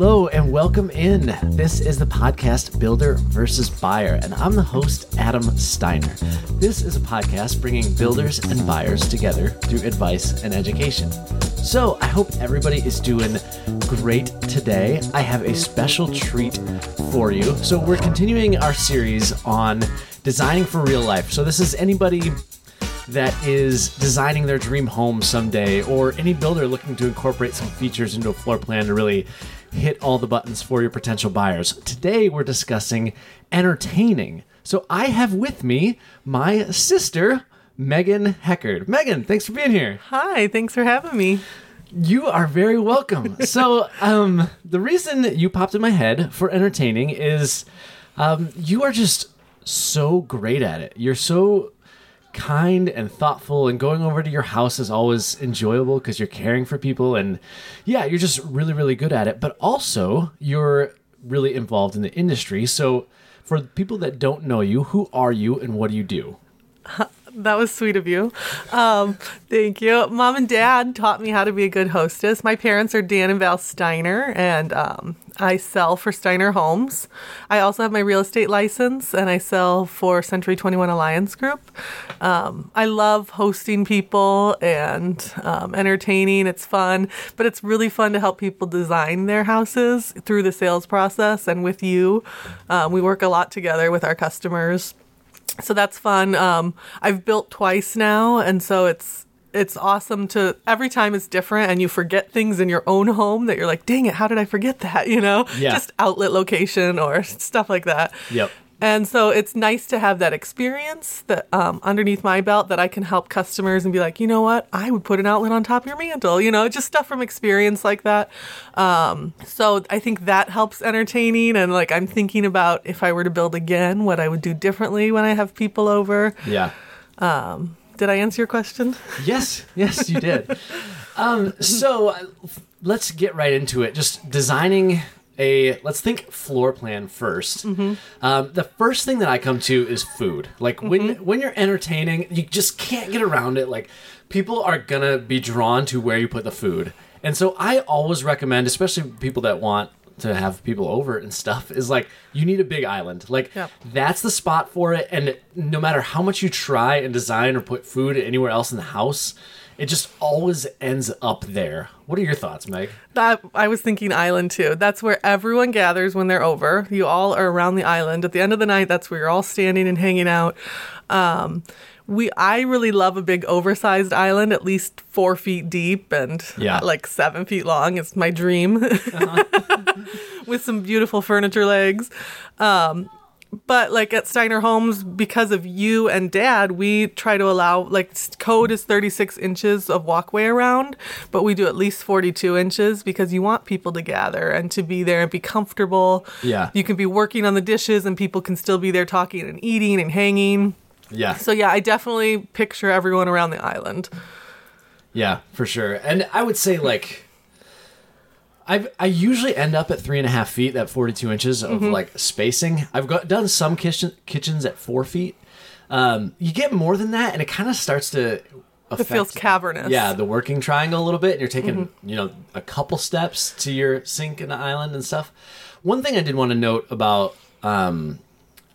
Hello and welcome in. This is the podcast Builder versus Buyer, and I'm the host, Adam Steiner. This is a podcast bringing builders and buyers together through advice and education. So I hope everybody is doing great today. I have a special treat for you. So we're continuing our series on designing for real life. So this is anybody that is designing their dream home someday, or any builder looking to incorporate some features into a floor plan to really hit all the buttons for your potential buyers. Today, we're discussing entertaining. So, I have with me my sister, Megan Heckard. Megan, thanks for being here. Hi, thanks for having me. You are very welcome. so, um, the reason you popped in my head for entertaining is um, you are just so great at it. You're so kind and thoughtful and going over to your house is always enjoyable because you're caring for people and yeah you're just really really good at it. But also you're really involved in the industry. So for people that don't know you who are you and what do you do that was sweet of you. Um, thank you. Mom and Dad taught me how to be a good hostess. My parents are Dan and Val Steiner, and um, I sell for Steiner Homes. I also have my real estate license, and I sell for Century 21 Alliance Group. Um, I love hosting people and um, entertaining. It's fun, but it's really fun to help people design their houses through the sales process and with you. Um, we work a lot together with our customers so that's fun. Um, I've built twice now, and so it's it's awesome to every time it's different, and you forget things in your own home that you're like, dang it, how did I forget that? You know, Yeah. just outlet location or stuff like that. Yep. And so it's nice to have that experience that um, underneath my belt that I can help customers and be like, you know what, I would put an outlet on top of your mantle, you know, just stuff from experience like that. Um, so I think that helps entertaining. And like I'm thinking about if I were to build again, what I would do differently when I have people over. yeah Did I answer your question? yes yes you did um, so uh, let's get right into it just designing a let's think floor plan 1st um, the first thing that i come to is food. Like when when you're entertaining you just can't get around it. Like people are gonna be drawn to where you put the food. And so i always recommend especially people that want to have people over and stuff is like you need a big island. Like Yep. that's the spot for it. And no matter how much you try and design or put food anywhere else in the house it just always ends up there what are your thoughts meg That I was thinking island too. That's where everyone gathers when they're over. You all are around the island. At the end of the night, that's where you're all standing and hanging out. Um, we I really love a big oversized island, at least four feet deep and Yeah. like seven feet long. It's my dream. With some beautiful furniture legs. Um, but like at Steiner Homes, because of you and dad, we try to allow like code is 36 inches of walkway around, but we do at least 42 inches because you want people to gather and to be there and be comfortable. Yeah. You can be working on the dishes and people can still be there talking and eating and hanging. yeah So yeah, I definitely picture everyone around the island. Yeah, for sure. And I would say like I I usually end up at three and a half feet, that forty two inches of Mm-hmm. like spacing. I've got done some kitchen kitchens at four feet. Um, you get more than that, and it kind of starts to. Affect, feels cavernous. Mm-hmm. Yeah, the working triangle a little bit. And you're taking you know a couple steps to your sink in the island and stuff. One thing I did want to note about um,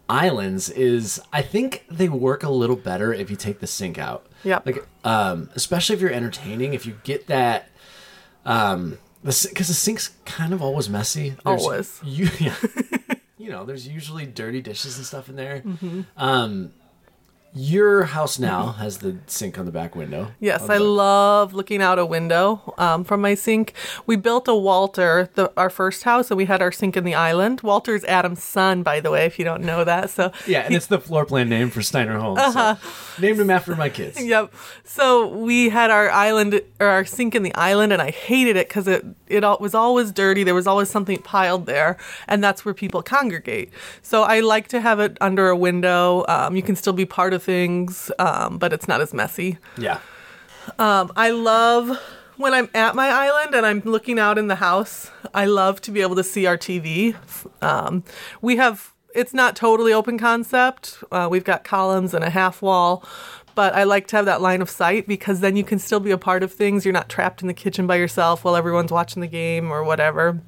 islands is I think they work a little better if you take the sink out. Yeah. Like, um, especially if you're entertaining, if you get that, um, because the, sink's kind of always messy. There's Always. You, yeah. you know, there's usually dirty dishes and stuff in there. Mm-hmm. Um, your house now has the sink on the back window. Yes, I love looking out a window um, from my sink. We built a Walter, the, our first house, and we had our sink in the island. Walter's Adam's son, by the way, if you don't know that. So Yeah, and it's the floor plan name for Steiner Homes. Uh-huh. So named him after my kids. Yep. So we had our island or our sink in the island, and I hated it because it it was always dirty. There was always something piled there, and that's where people congregate. So I like to have it under a window. Um, you can still be part of things, um, but it's not as messy. Yeah. Um, I love when I'm at my island and I'm looking out in the house. I love to be able to see our TV. Um, we have it's not totally open concept. Uh, we've got columns and a half wall, but I like to have that line of sight because then you can still be a part of things. You're not trapped in the kitchen by yourself while everyone's watching the game or whatever.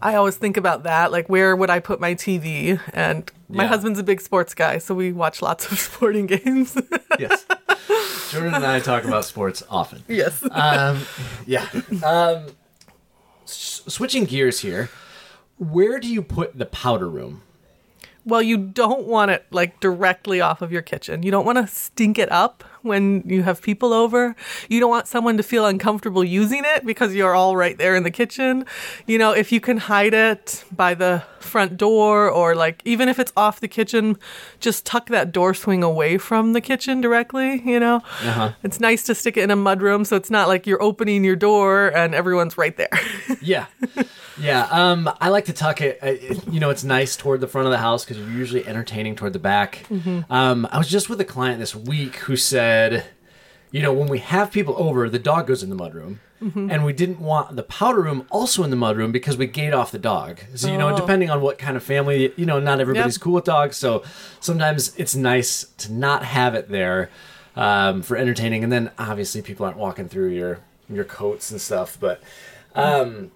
I always think about that. Like, where would I put my TV? And my Yeah. husband's a big sports guy, so we watch lots of sporting games. Yes. Jordan and I talk about sports often. yes. Um, yeah. Um, s- switching gears here, where do you put the powder room? Well, you don't want it like directly off of your kitchen. You don't want to stink it up when you have people over. You don't want someone to feel uncomfortable using it because you're all right there in the kitchen. You know, if you can hide it by the front door or like even if it's off the kitchen, just tuck that door swing away from the kitchen directly, you know? Uh-huh. It's nice to stick it in a mudroom so it's not like you're opening your door and everyone's right there. Yeah. Yeah. Um, I like to tuck it, uh, it- you know, it's nice toward the front of the house because you're usually entertaining toward the back. Um, I was just with a client this week who said, you know, when we have people over, the dog goes in the mudroom. And we didn't want the powder room also in the mudroom because we gate off the dog. So, you know, Oh. depending on what kind of family, you know, not everybody's Yep. cool with dogs. So sometimes it's nice to not have it there um, for entertaining. And then obviously people aren't walking through your your coats and stuff. But um,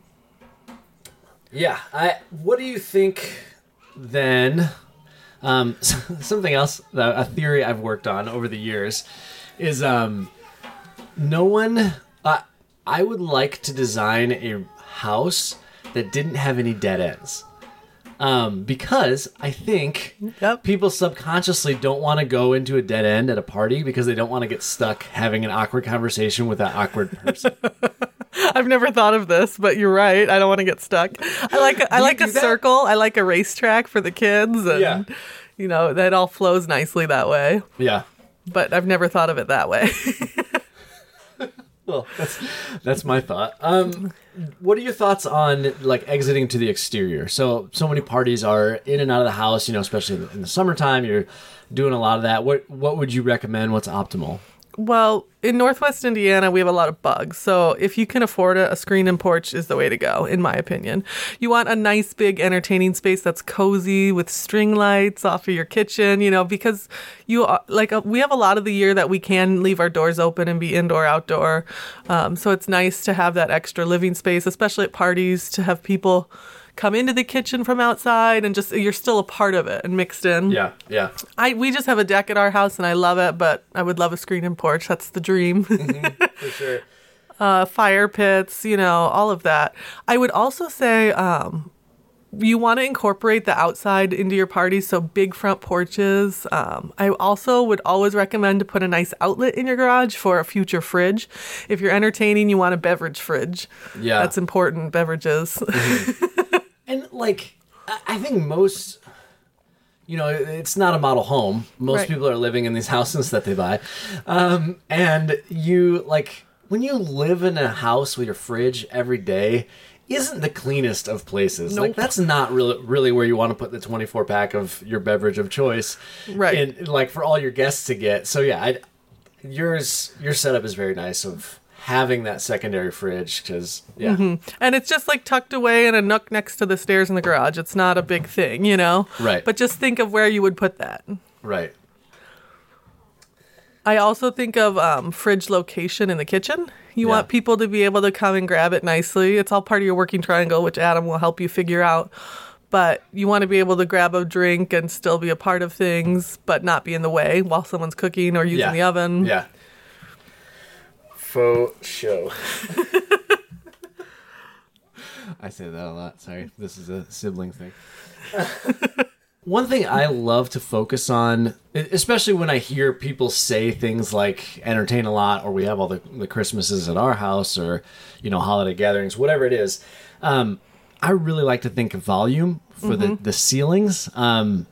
yeah, I. What do you think then? Um, something else, a theory I've worked on over the years, is um, no one. Uh, I would like to design a house that didn't have any dead ends. Um, because I think Yep. people subconsciously don't want to go into a dead end at a party because they don't want to get stuck having an awkward conversation with that awkward person. I've never thought of this, but you're right. I don't want to get stuck. I like a, I like a that? circle. I like a racetrack for the kids, and Yeah. you know that all flows nicely that way. yeah. But I've never thought of it that way. Well, that's that's my thought. Um, what are your thoughts on like exiting to the exterior? So so many parties are in and out of the house. You know, especially in the, in the summertime, you're doing a lot of that. What what would you recommend? What's optimal? Well, in Northwest Indiana, we have a lot of bugs. So if you can afford it, a screen and porch is the way to go, in my opinion. You want a nice, big, entertaining space that's cozy with string lights off of your kitchen. You know, because you are, like uh, we have a lot of the year that we can leave our doors open and be indoor, outdoor. Um, so it's nice to have that extra living space, especially at parties, to have people come into the kitchen from outside and just you're still a part of it and mixed in. Yeah, yeah, I we just have a deck at our house and I love it, but I would love a screen and porch. That's the dream. for sure. uh, fire pits, you know, all of that. I would also say um, you want to incorporate the outside into your party, so big front porches. Um, I also would always recommend to put a nice outlet in your garage for a future fridge. If you're entertaining, you want a beverage fridge. Yeah. That's important, beverages. And like, I think most, you know, it's not a model home. Most Right. people are living in these houses that they buy, um, and you like when you live in a house with your fridge every day. Isn't the cleanest of places. Like that's not really really where you want to put the 24 pack of your beverage of choice. Right. And like for all your guests to get. So yeah, I, yours your setup is very nice of having that secondary fridge cuz yeah. Mm-hmm. And it's just like tucked away in a nook next to the stairs in the garage. It's not a big thing, you know? Right. But just think of where you would put that. Right. I also think of um, fridge location in the kitchen. You Yeah. want people to be able to come and grab it nicely. It's all part of your working triangle, which Adam will help you figure out. But you want to be able to grab a drink and still be a part of things, but not be in the way while someone's cooking or using Yeah. the oven. Yeah. Faux show. I say that a lot. Sorry. This is a sibling thing. One thing I love to focus on, especially when I hear people say things like entertain a lot, or we have all the, the Christmases at our house, or, you know, holiday gatherings, whatever it is, um, I really like to think of volume for the, the ceilings. Um,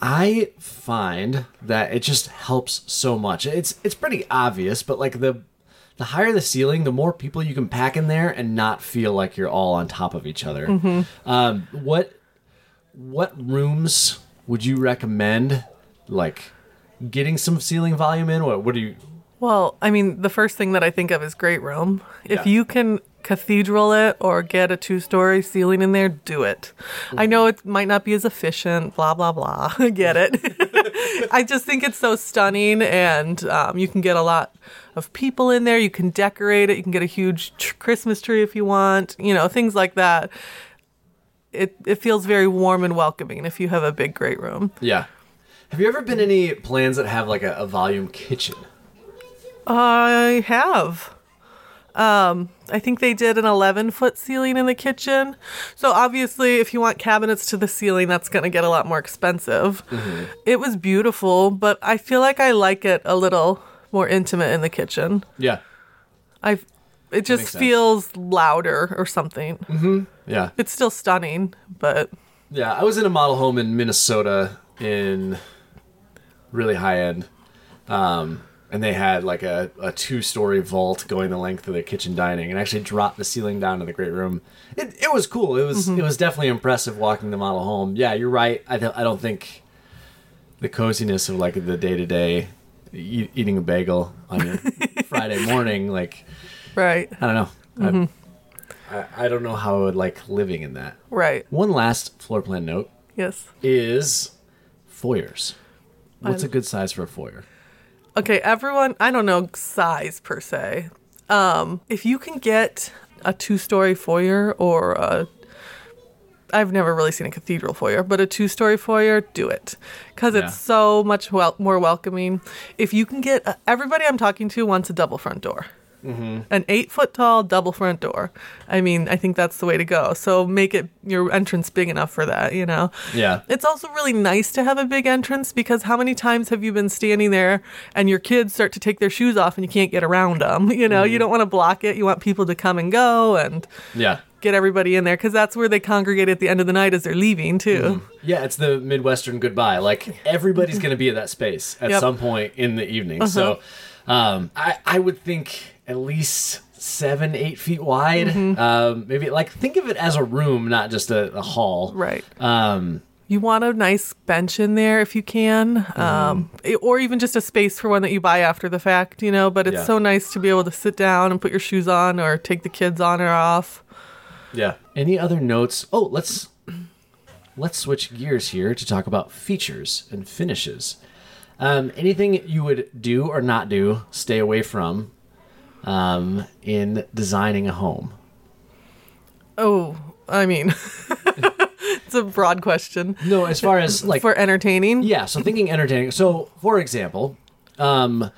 I find that it just helps so much. It's it's pretty obvious, but like the the higher the ceiling, the more people you can pack in there and not feel like you're all on top of each other. Um, what what rooms would you recommend? Like getting some ceiling volume in? What what do you? Well, I mean, the first thing that I think of is great room. If Yeah. you can cathedral it or get a two story ceiling in there, do it. I know it might not be as efficient, blah, blah, blah. I get it. I just think it's so stunning, and um, you can get a lot of people in there. You can decorate it. You can get a huge tr- Christmas tree if you want. You know, things like that. It it feels very warm and welcoming if you have a big great room. Yeah. Have you ever been any plans that have like a, a volume kitchen? I have. Um, I think they did an 11 foot ceiling in the kitchen. So obviously, if you want cabinets to the ceiling, that's going to get a lot more expensive. It was beautiful, but I feel like I like it a little more intimate in the kitchen. Yeah. I, it just feels louder or something. Yeah. It's still stunning, but Yeah. I was in a model home in Minnesota in really high end. Um, and they had like a, a two story vault going the length of the kitchen dining and actually dropped the ceiling down to the great room. It, it was cool. It was mm-hmm. it was definitely impressive walking the model home. Yeah, you're right. I, th- I don't think the coziness of like the day to day eating a bagel on your Friday morning, like right, I don't know. I, mm-hmm. I, I don't know how I would like living in that. right. One last floor plan note Yes. is foyers. What's a good size for a foyer? Okay, everyone, I don't know size per se. Um, if you can get a two story foyer or a I've never really seen a cathedral foyer, but a two story foyer, do it. Because Yeah. it's so much wel- more welcoming. If you can get, uh, everybody I'm talking to wants a double front door. Mm-hmm. An eight foot tall double front door. I mean, I think that's the way to go. So make it your entrance big enough for that, you know? Yeah. It's also really nice to have a big entrance because how many times have you been standing there and your kids start to take their shoes off and you can't get around them? You know, you mm-hmm. don't want to block it. You want people to come and go and Yeah. get everybody in there because that's where they congregate at the end of the night as they're leaving too. Mm-hmm. Yeah, it's the Midwestern goodbye. Like everybody's going to be at that space at Yep. some point in the evening. Uh-huh. So um, I, I would think at least seven, eight feet wide. Um, maybe like think of it as a room, not just a, a hall. Right. Um, You want a nice bench in there if you can, um, it- or even just a space for one that you buy after the fact, you know. But it's Yeah. so nice to be able to sit down and put your shoes on or take the kids on or off. yeah. Any other notes? Oh, let's let's switch gears here to talk about features and finishes. Um, anything you would do or not do, stay away from um, in designing a home. Oh, I mean, it's a broad question No, as far as like for entertaining. Yeah, so thinking entertaining. So, for example, um,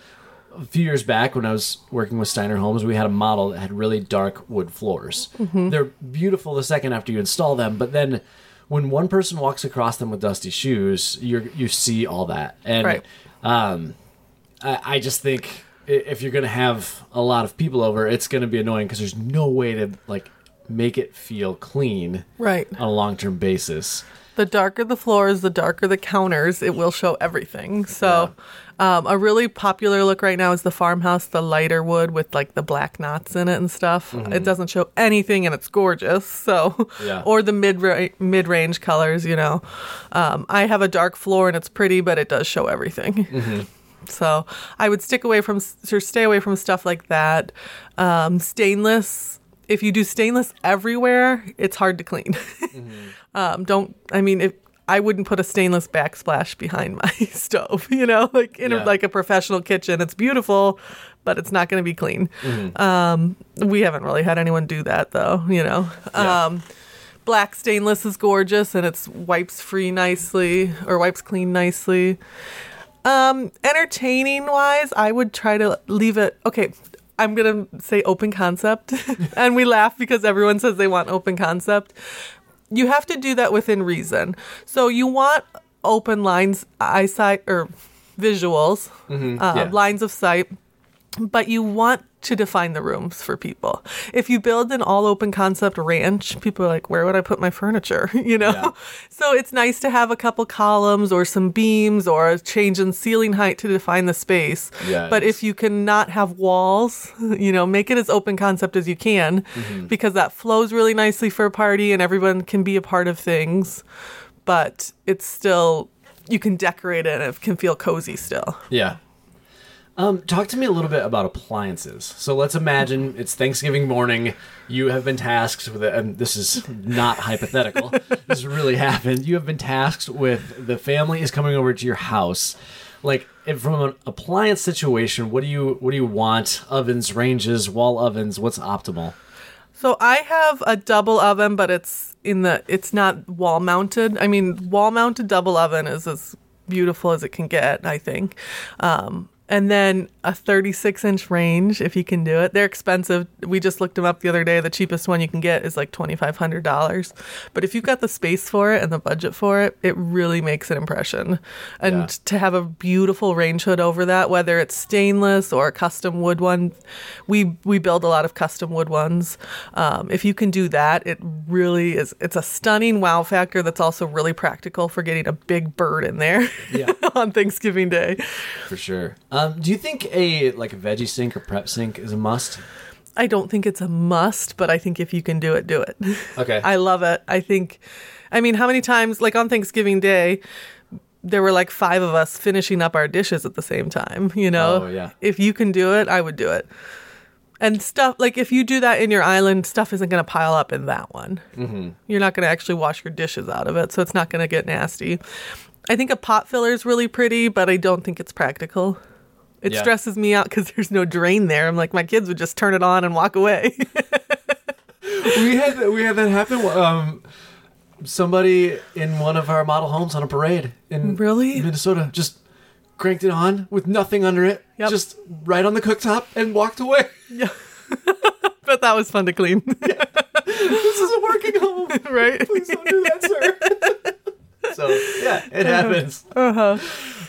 a few years back when I was working with Steiner Homes, we had a model that had really dark wood floors. They're beautiful the second after you install them, but then when one person walks across them with dusty shoes, you you see all that, and Right. um, I, I just think if you're gonna have a lot of people over, it's gonna be annoying because there's no way to like make it feel clean Right. on a long term basis. The darker the floors, the darker the counters, it will show everything. So, um, a really popular look right now is the farmhouse, the lighter wood with like the black knots in it and stuff. It doesn't show anything and it's gorgeous. So, Yeah. or the mid mid range colors, you know. Um, I have a dark floor and it's pretty, but it does show everything. So I would stick away from or stay away from stuff like that. Um, stainless. If you do stainless everywhere, it's hard to clean. um, don't. I mean, if I wouldn't put a stainless backsplash behind my stove, you know, like in Yeah. a, like a professional kitchen. It's beautiful, but it's not going to be clean. Um, we haven't really had anyone do that though, you know. Yeah. Um, black stainless is gorgeous and it's wipes free nicely or wipes clean nicely. Um, entertaining wise, I would try to leave it. Okay, I'm gonna say open concept, and we laugh because everyone says they want open concept. You have to do that within reason. So you want open lines, eyesight or visuals, uh, yeah. lines of sight, but you want to define the rooms for people. If you build an all open concept ranch, people are like, where would I put my furniture? you know? Yeah. So it's nice to have a couple columns or some beams or a change in ceiling height to define the space. Yeah, but if you cannot have walls, you know, make it as open concept as you can Mm-hmm. because that flows really nicely for a party and everyone can be a part of things. But it's still, you can decorate it and it can feel cozy still. Yeah. Um, talk to me a little bit about appliances. So let's imagine it's Thanksgiving morning. You have been tasked with, it, and this is not hypothetical. this really happened. You have been tasked with the family is coming over to your house. Like from an appliance situation, what do you what do you want? Ovens, ranges, wall ovens. What's optimal? So I have a double oven, but it's in the it's not wall mounted. I mean, wall mounted double oven is as beautiful as it can get, I think. Um, and then a 36 inch range if you can do it. They're expensive. We just looked them up the other day. The cheapest one you can get is like $2,500. But if you've got the space for it and the budget for it, it really makes an impression. And Yeah. to have a beautiful range hood over that, whether it's stainless or a custom wood one, we we build a lot of custom wood ones. Um, if you can do that, it really is. It's a stunning wow factor. That's also really practical for getting a big bird in there Yeah. on Thanksgiving Day. For sure. Um, do you think a like a veggie sink or prep sink is a must? I don't think it's a must, but I think if you can do it, do it. Okay. I love it. I think, I mean, how many times, like on Thanksgiving Day, there were like five of us finishing up our dishes at the same time, you know? Oh, yeah. If you can do it, I would do it. And stuff, like if you do that in your island, stuff isn't going to pile up in that one. Mm-hmm. You're not going to actually wash your dishes out of it, so it's not going to get nasty. I think a pot filler is really pretty, but I don't think it's practical. It Yeah. stresses me out because there's no drain there. I'm like, my kids would just turn it on and walk away. we had we had that happen. Um, somebody in one of our model homes on a parade in Really? Minnesota just cranked it on with nothing under it, Yep. just right on the cooktop, and walked away. Yeah. but that was fun to clean. this is a working home. right? Please don't do that, sir. so yeah, it happens. Uh-huh.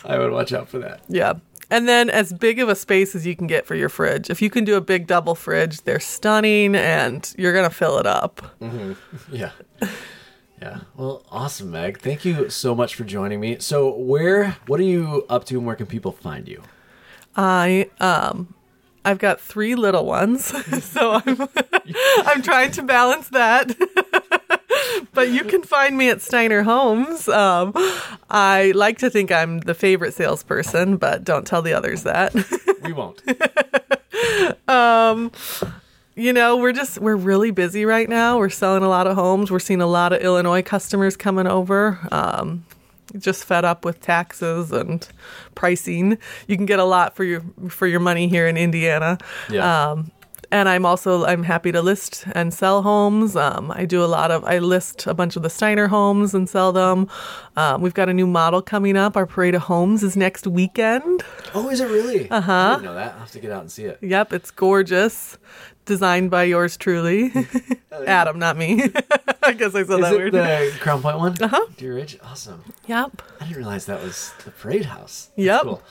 I would watch out for that. Yeah. And then as big of a space as you can get for your fridge. If you can do a big double fridge, they're stunning and you're going to fill it up. Yeah. Yeah. Well, awesome, Meg. Thank you so much for joining me. So, where, what are you up to, and where can people find you? I um I've got three little ones, so I'm I'm trying to balance that. But you can find me at Steiner Homes. Um, I like to think I'm the favorite salesperson, but don't tell the others that. We won't. you know, we're just we're really busy right now. We're selling a lot of homes. We're seeing a lot of Illinois customers coming over. Um, just fed up with taxes and pricing. You can get a lot for your for your money here in Indiana. Yeah. Um, and I'm also I'm happy to list and sell homes. Um, I do a lot of I list a bunch of the Steiner homes and sell them. Um, we've got a new model coming up. Our parade of homes is next weekend. oh, is it really? Uh huh. I didn't know that. I'll have to get out and see it. Yep, it's gorgeous. Designed by yours truly, Adam, not me. I guess I said Is that it weird. the Crown Point one? Uh-huh. Deer Ridge? Awesome. Yep. I didn't realize that was the parade house. That's Yep. Cool.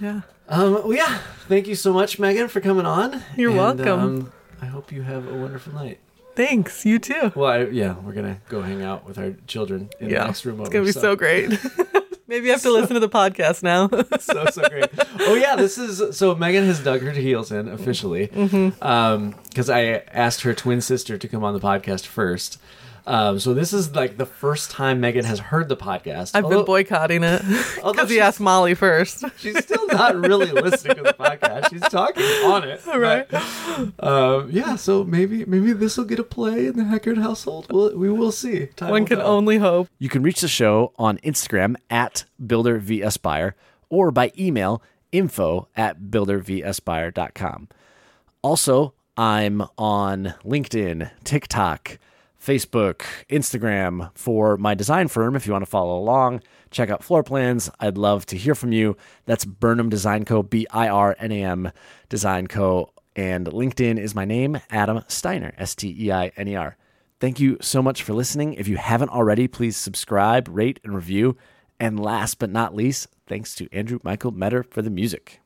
Yeah. Um, well, yeah. Thank you so much, Megan, for coming on. You're And, welcome. Um, I hope you have a wonderful night. Thanks. You too. Well, I, yeah, we're gonna go hang out with our children in Yeah. the next room It's gonna be so great. Maybe you have to listen to the podcast now. so so great. Oh yeah, this is so Megan has dug her heels in officially Mm-hmm. because I asked her twin sister to come on the podcast first. Um, so this is like the first time Megan has heard the podcast. I've although been boycotting it although because he she's- asked Molly first. She's still not really listening to the podcast. She's talking on it, Right. but, um, yeah, so maybe maybe this will get a play in the Heckard household. We'll, we will see. Time One will can tell. only hope. You can reach the show on Instagram at builder BuilderVSBuyer or by email info at buildervsbuyer.com. Also, I'm on LinkedIn, TikTok, Facebook, Instagram for my design firm. If you want to follow along, check out floor plans. I'd love to hear from you. That's Birnam Design Co., B I R N A M Design Co. And LinkedIn is my name, Adam Steiner, S T E I N E R. Thank you so much for listening. If you haven't already, please subscribe, rate, and review. And last but not least, thanks to Andrew Michael Metter for the music.